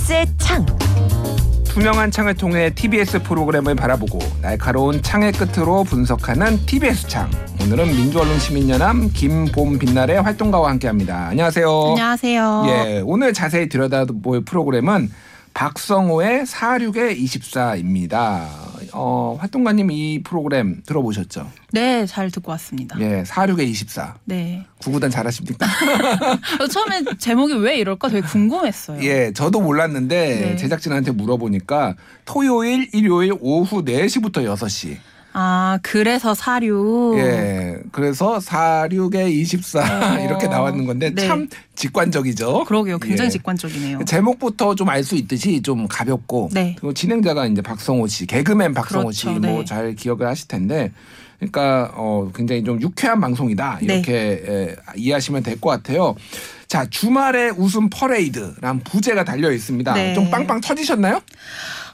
TBS의 창. 투명한 창을 통해 TBS 프로그램을 바라보고 날카로운 창의 끝으로 분석하는 TBS 창. 오늘은 민주언론시민연합 김봄 빛날의 활동가와 함께합니다. 안녕하세요. 안녕하세요. 예, 오늘 자세히 들여다볼 프로그램은 박성호의 46의 24입니다. 어, 활동가님 이 프로그램 들어보셨죠? 네, 잘 듣고 왔습니다. 예, 46의 24. 네. 구구단 잘하십니까? 어, 처음에 제목이 왜 이럴까 되게 궁금했어요. 예, 저도 몰랐는데 네. 제작진한테 물어보니까 토요일, 일요일 오후 4시부터 6시. 아, 그래서 사류. 예, 그래서 46에 24 어. 이렇게 나왔는 건데 네. 참 직관적이죠. 그러게요. 굉장히 예. 직관적이네요. 제목부터 좀 알 수 있듯이 좀 가볍고 네. 그리고 진행자가 이제 박성호 씨, 개그맨 박성호 그렇죠. 씨뭐 네. 잘 기억을 하실 텐데 그러니까 어 굉장히 좀 유쾌한 방송이다 네. 이렇게 에, 이해하시면 될 것 같아요. 자 주말에 웃음 퍼레이드란 부제가 달려 있습니다. 네. 좀 빵빵 터지셨나요?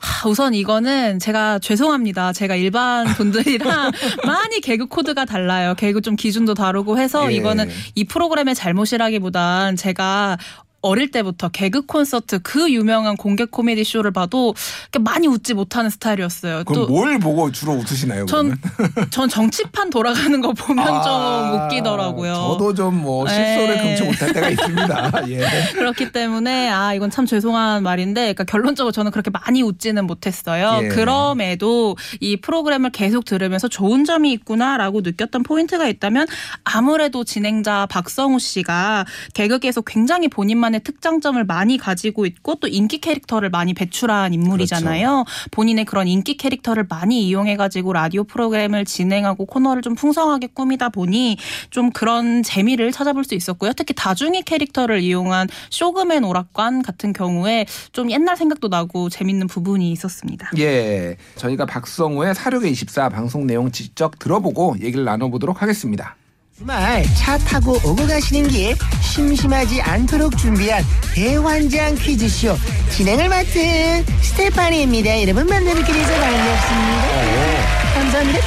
하, 우선 이거는 제가 죄송합니다. 제가 일반 분들이랑 많이 개그 코드가 달라요. 개그 좀 기준도 다르고 해서 예. 이거는 이 프로그램의 잘못이라기보단 제가 어릴 때부터 개그 콘서트 그 유명한 공개 코미디 쇼를 봐도 많이 웃지 못하는 스타일이었어요. 그럼 뭘 보고 주로 웃으시나요? 전, 그러면? 전 정치판 돌아가는 거 보면 아, 좀 웃기더라고요. 저도 좀 뭐 실소를 네. 금치 못할 때가 있습니다. 예. 그렇기 때문에 아 이건 참 죄송한 말인데 그러니까 결론적으로 저는 그렇게 많이 웃지는 못했어요. 예. 그럼에도 이 프로그램을 계속 들으면서 좋은 점이 있구나라고 느꼈던 포인트가 있다면 아무래도 진행자 박성우 씨가 개그계에서 굉장히 본인만의 특장점을 많이 가지고 있고 또 인기 캐릭터를 많이 배출한 인물이잖아요. 그렇죠. 본인의 그런 인기 캐릭터를 많이 이용해 가지고 라디오 프로그램을 진행하고 코너를 좀 풍성하게 꾸미다 보니 좀 그런 재미를 찾아볼 수 있었고요. 특히 다중이 캐릭터를 이용한 쇼그맨 오락관 같은 경우에 좀 옛날 생각도 나고 재밌는 부분이 있었습니다. 예. 저희가 박성우의 사륙의 24 방송 내용 직접 들어보고 얘기를 나눠보도록 하겠습니다. 주말 차 타고 오고 가시는 길 심심하지 않도록 준비한 대환장 퀴즈쇼 진행을 맡은 스테파니입니다. 여러분 만나뵙게 돼서 반갑습니다. 감사합니다.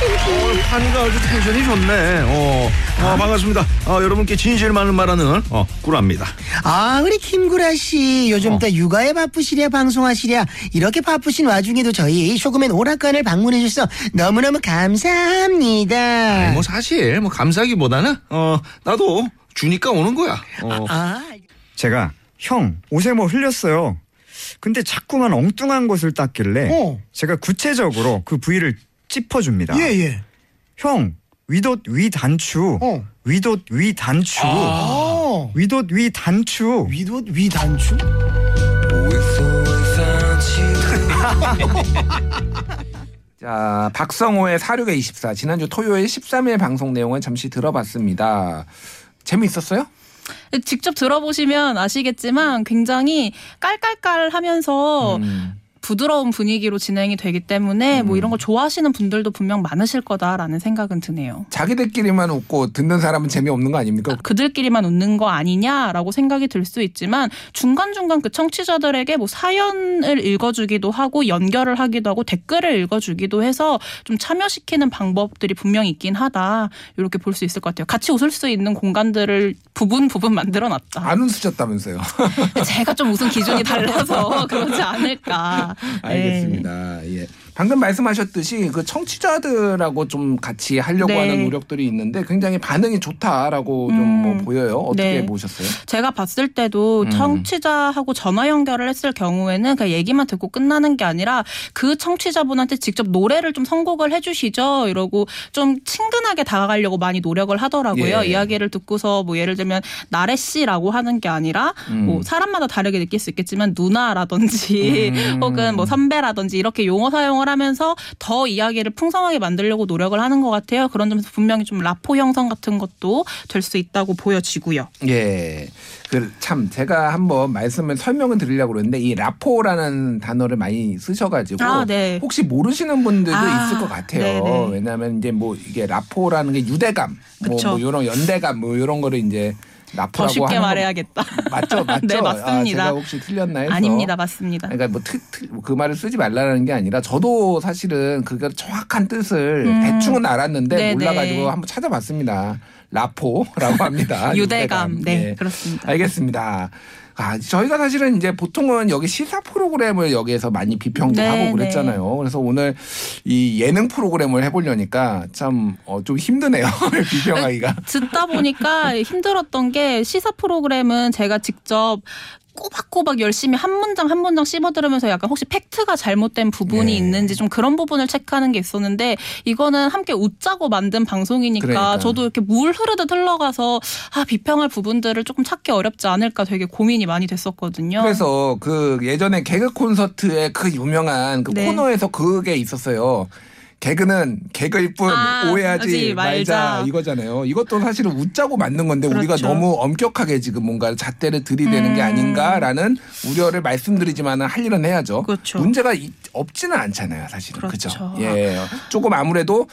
오늘 판이가 아주 텐션이 좋네. 어, 어, 반갑습니다. 어, 여러분께 진실만을 말하는 어, 꾸랍니다. 아 우리 김구라 씨 요즘 어. 또 육아에 바쁘시랴 방송하시랴 이렇게 바쁘신 와중에도 저희 쇼그맨 오락관을 방문해 주셔서 너무너무 감사합니다. 아니, 뭐 사실 뭐 감사기보다는 어, 나도 주니까 오는 거야. 어. 아, 제가 형 옷에 뭐 흘렸어요. 근데 자꾸만 엉뚱한 곳을 닦길래 어. 제가 구체적으로 그 부위를 짚어줍니다. 예 예. 형 위옷 위 단추, 어. 위옷 위 단추, 어. 위옷 위 단추. 위도 위단추? 자, 박성호의 사륙의 24 지난주 토요일 13일 방송 내용을 잠시 들어봤습니다. 재미있었어요? 직접 들어보시면 아시겠지만 굉장히 깔깔깔 하면서 음. 부드러운 분위기로 진행이 되기 때문에 뭐 이런 걸 좋아하시는 분들도 분명 많으실 거다라는 생각은 드네요. 자기들끼리만 웃고 듣는 사람은 재미없는 거 아닙니까? 그들끼리만 웃는 거 아니냐라고 생각이 들 수 있지만 중간중간 그 청취자들에게 뭐 사연을 읽어주기도 하고 연결을 하기도 하고 댓글을 읽어주기도 해서 좀 참여시키는 방법들이 분명히 있긴 하다 이렇게 볼 수 있을 것 같아요. 같이 웃을 수 있는 공간들을 부분 부분 만들어 놨다. 안 웃으셨다면서요. 제가 좀 웃음 기준이 달라서 그러지 않을까. 네. 알겠습니다. 예. 방금 말씀하셨듯이 그 청취자들하고 좀 같이 하려고 네. 하는 노력들이 있는데 굉장히 반응이 좋다라고 좀 음. 뭐 보여요. 어떻게 네. 보셨어요? 제가 봤을 때도 음. 청취자하고 전화 연결을 했을 경우에는 그냥 얘기만 듣고 끝나는 게 아니라 그 청취자분한테 직접 노래를 좀 선곡을 해주시죠. 이러고 좀 친근하게 다가가려고 많이 노력을 하더라고요. 예. 이야기를 듣고서 뭐 예를 들면 나래 씨라고 하는 게 아니라 음. 뭐 사람마다 다르게 느낄 수 있겠지만 누나라든지 음. 혹은 뭐 선배라든지 이렇게 용어 사용을 하면서 더 이야기를 풍성하게 만들려고 노력을 하는 것 같아요. 그런 점에서 분명히 좀 라포 형성 같은 것도 될 수 있다고 보여지고요. 예. 그 참 제가 한번 말씀을 설명을 드리려고 그러는데 이 라포라는 단어를 많이 쓰셔가지고 아, 네. 혹시 모르시는 분들도 아, 있을 것 같아요. 네네. 왜냐하면 이제 뭐 이게 라포라는 게 유대감, 뭐. 뭐 이런 연대감, 뭐 이런 거를 이제 더 쉽게 말해야겠다. 맞죠, 맞죠. 네, 맞습니다. 아, 제가 혹시 틀렸나 해서 아닙니다. 맞습니다. 그러니까 뭐그 말을 쓰지 말라는 게 아니라 저도 사실은 그게 정확한 뜻을 음. 대충은 알았는데 네네. 몰라가지고 한번 찾아봤습니다. 라포라고 합니다. 유대감. 네, 예. 그렇습니다. 알겠습니다. 아, 저희가 사실은 이제 보통은 여기 시사 프로그램을 여기에서 많이 비평도 네, 하고 그랬잖아요. 그래서 오늘 이 예능 프로그램을 해보려니까 참 어, 좀 힘드네요. 비평하기가. 듣다 보니까 힘들었던 게 시사 프로그램은 제가 직접 꼬박꼬박 열심히 한 문장 한 문장 씹어 들으면서 약간 혹시 팩트가 잘못된 부분이 네. 있는지 좀 그런 부분을 체크하는 게 있었는데 이거는 함께 웃자고 만든 방송이니까 그러니까. 저도 이렇게 물 흐르듯 흘러가서 아 비평할 부분들을 조금 찾기 어렵지 않을까 되게 고민이 많이 됐었거든요. 그래서 그 예전에 개그 콘서트의 그 유명한 그 네. 코너에서 그게 있었어요. 개그는 개그일 뿐 아, 오해하지 하지 말자. 말자. 이거잖아요. 이것도 사실은 웃자고 만든 건데 우리가 그렇죠. 너무 엄격하게 지금 뭔가 잣대를 들이대는 게 음. 아닌가라는 우려를 말씀드리지만 할 일은 해야죠. 그렇죠. 문제가 이- 없지는 않잖아요, 사실은. 그렇죠. 그죠? 예. 조금 아무래도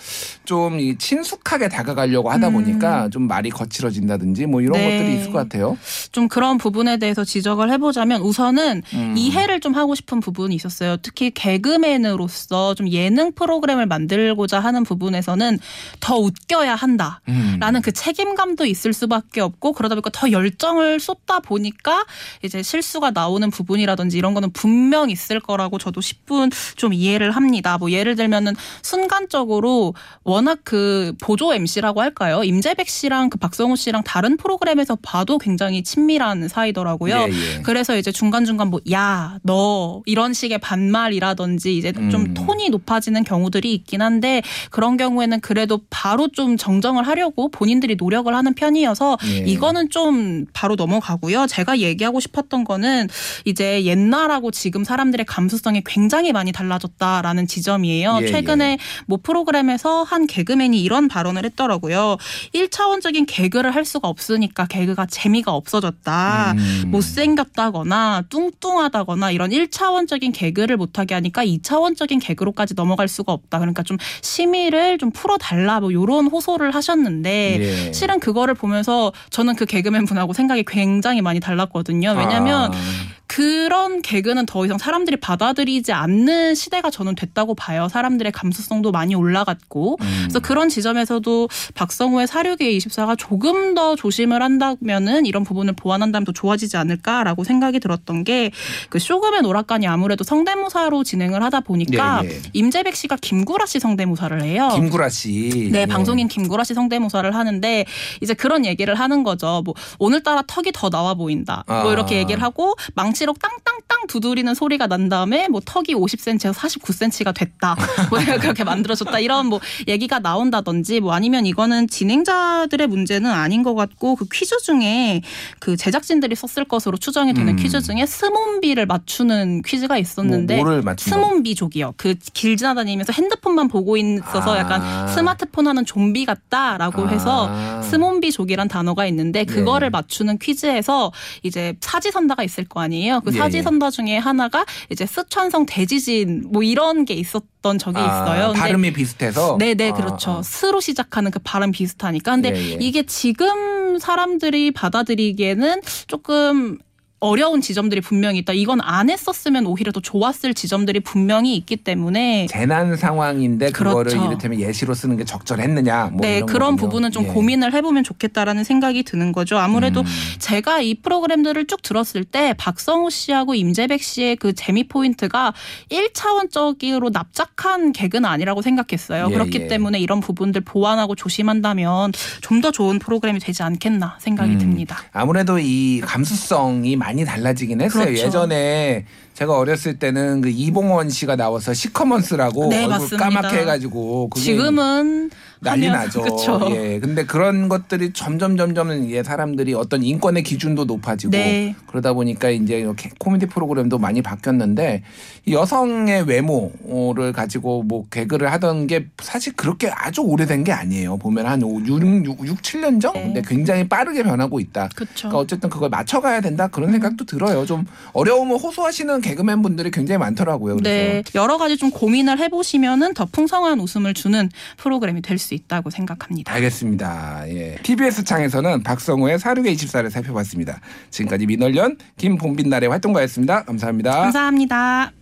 좀이 친숙하게 다가가려고 하다 보니까 좀 말이 거칠어진다든지 뭐 이런 음. 네. 것들이 있을 것 같아요. 좀 그런 부분에 대해서 지적을 해보자면 우선은 음. 이해를 좀 하고 싶은 부분이 있었어요. 특히 개그맨으로서 좀 예능 프로그램을 만들고자 하는 부분에서는 더 웃겨야 한다. 음. 라는 그 책임감도 있을 수밖에 없고 그러다 보니까 더 열정을 쏟다 보니까 이제 실수가 나오는 부분이라든지 이런 거는 분명 있을 거라고 저도 10분 좀 이해를 합니다. 뭐 예를 들면은 순간적으로 워낙 그 보조 MC라고 할까요? 임재백 씨랑 그 박성우 씨랑 다른 프로그램에서 봐도 굉장히 친밀한 사이더라고요. 예, 예. 그래서 이제 중간중간 뭐, 야, 너, 이런 식의 반말이라든지 이제 좀 음. 톤이 높아지는 경우들이 있긴 한데 그런 경우에는 그래도 바로 좀 정정을 하려고 본인들이 노력을 하는 편이어서 예. 이거는 좀 바로 넘어가고요. 제가 얘기하고 싶었던 거는 이제 옛날하고 지금 사람들의 감수성이 굉장히 많이 달라졌다라는 지점이에요. 예, 최근에 뭐 프로그램에서 한 개그맨이 이런 발언을 했더라고요. 1차원적인 개그를 할 수가 없으니까 개그가 재미가 없어졌다. 음. 못생겼다거나 뚱뚱하다거나 이런 1차원적인 개그를 못하게 하니까 2차원적인 개그로까지 넘어갈 수가 없다. 그러니까 좀 심의를 좀 풀어달라 뭐 요런 호소를 하셨는데 예. 실은 그거를 보면서 저는 그 개그맨 분하고 생각이 굉장히 많이 달랐거든요. 왜냐하면 아. 그런 개그는 더 이상 사람들이 받아들이지 않는 시대가 저는 됐다고 봐요. 사람들의 감수성도 많이 올라갔고. 음. 그래서 그런 지점에서도 박성우의 사륙의 24가 조금 더 조심을 한다면은 이런 부분을 보완한다면 더 좋아지지 않을까라고 생각이 들었던 게 그 쇼금의 오락관이 아무래도 성대모사로 진행을 하다 보니까 예, 예. 임재백 씨가 김구라 씨 성대모사를 해요. 김구라 씨. 네, 예. 방송인 김구라 씨 성대모사를 하는데 이제 그런 얘기를 하는 거죠. 뭐 오늘따라 턱이 더 나와 보인다. 아. 뭐 이렇게 얘기를 하고 망치로 땅땅땅 두드리는 소리가 난 다음에 뭐 턱이 50cm에서 49cm가 됐다. 뭐 내가 그렇게 만들어줬다. 이런 뭐 얘기가 나온다든지 뭐 아니면 이거는 진행자들의 문제는 아닌 것 같고 그 퀴즈 중에 그 제작진들이 썼을 것으로 추정이 되는 음. 퀴즈 중에 스몸비를 맞추는 퀴즈가 있었는데 뭐? 스몸비족이요. 그 길 지나다니면서 핸드폰만 보고 있어서 아. 약간 스마트폰 하는 좀비 같다라고 아. 해서 스몸비족이란 단어가 있는데 그거를 예. 맞추는 퀴즈에서 이제 사지선다가 있을 거 아니에요. 그 예, 사지 선다 중에 하나가 이제 스촨성 대지진 뭐 이런 게 있었던 적이 아, 있어요. 발음이 비슷해서. 네네 아, 그렇죠. 아. 스로 시작하는 그 발음 비슷하니까. 근데 예, 예. 이게 지금 사람들이 받아들이기에는 조금 어려운 지점들이 분명히 있다. 이건 안 했었으면 오히려 더 좋았을 지점들이 분명히 있기 때문에 재난 상황인데 그거를 그렇죠. 이를테면 예시로 쓰는 게 적절했느냐. 뭐 네, 그런 거군요. 부분은 좀 예. 고민을 해보면 좋겠다라는 생각이 드는 거죠. 아무래도 음. 제가 이 프로그램들을 쭉 들었을 때 박성우 씨하고 임재백 씨의 그 재미 포인트가 1차원적으로 납작한 개그는 아니라고 생각했어요. 예, 그렇기 예. 때문에 이런 부분들 보완하고 조심한다면 좀 더 좋은 프로그램이 되지 않겠나 생각이 음. 듭니다. 아무래도 이 감수성이 많이 달라지긴 했어요. 그렇죠. 예전에 제가 어렸을 때는 그 이봉원 씨가 나와서 시커먼스라고 네, 얼굴 맞습니다. 까맣게 해가지고 지금은 난리 하면- 나죠. 그쵸. 예. 근데 그런 것들이 점점 점점 이게 사람들이 어떤 인권의 기준도 높아지고 네. 그러다 보니까 이제 이렇게 코미디 프로그램도 많이 바뀌었는데 이 여성의 외모를 가지고 뭐 개그를 하던 게 사실 그렇게 아주 오래된 게 아니에요. 보면 한 6, 6, 6 7년 전? 네. 근데 굉장히 빠르게 변하고 있다. 그렇죠. 그러니까 어쨌든 그걸 맞춰가야 된다 그런 생각도 들어요. 좀 어려움을 호소하시는 개그맨 분들이 굉장히 많더라고요. 그래서 네, 여러 가지 좀 고민을 해보시면은 더 풍성한 웃음을 주는 프로그램이 될수 있다고 생각합니다. 알겠습니다. 예. TBS 창에서는 박성우의 사륙의 24를 살펴봤습니다. 지금까지 민월련 김봄빛날의 활동가였습니다. 감사합니다. 감사합니다.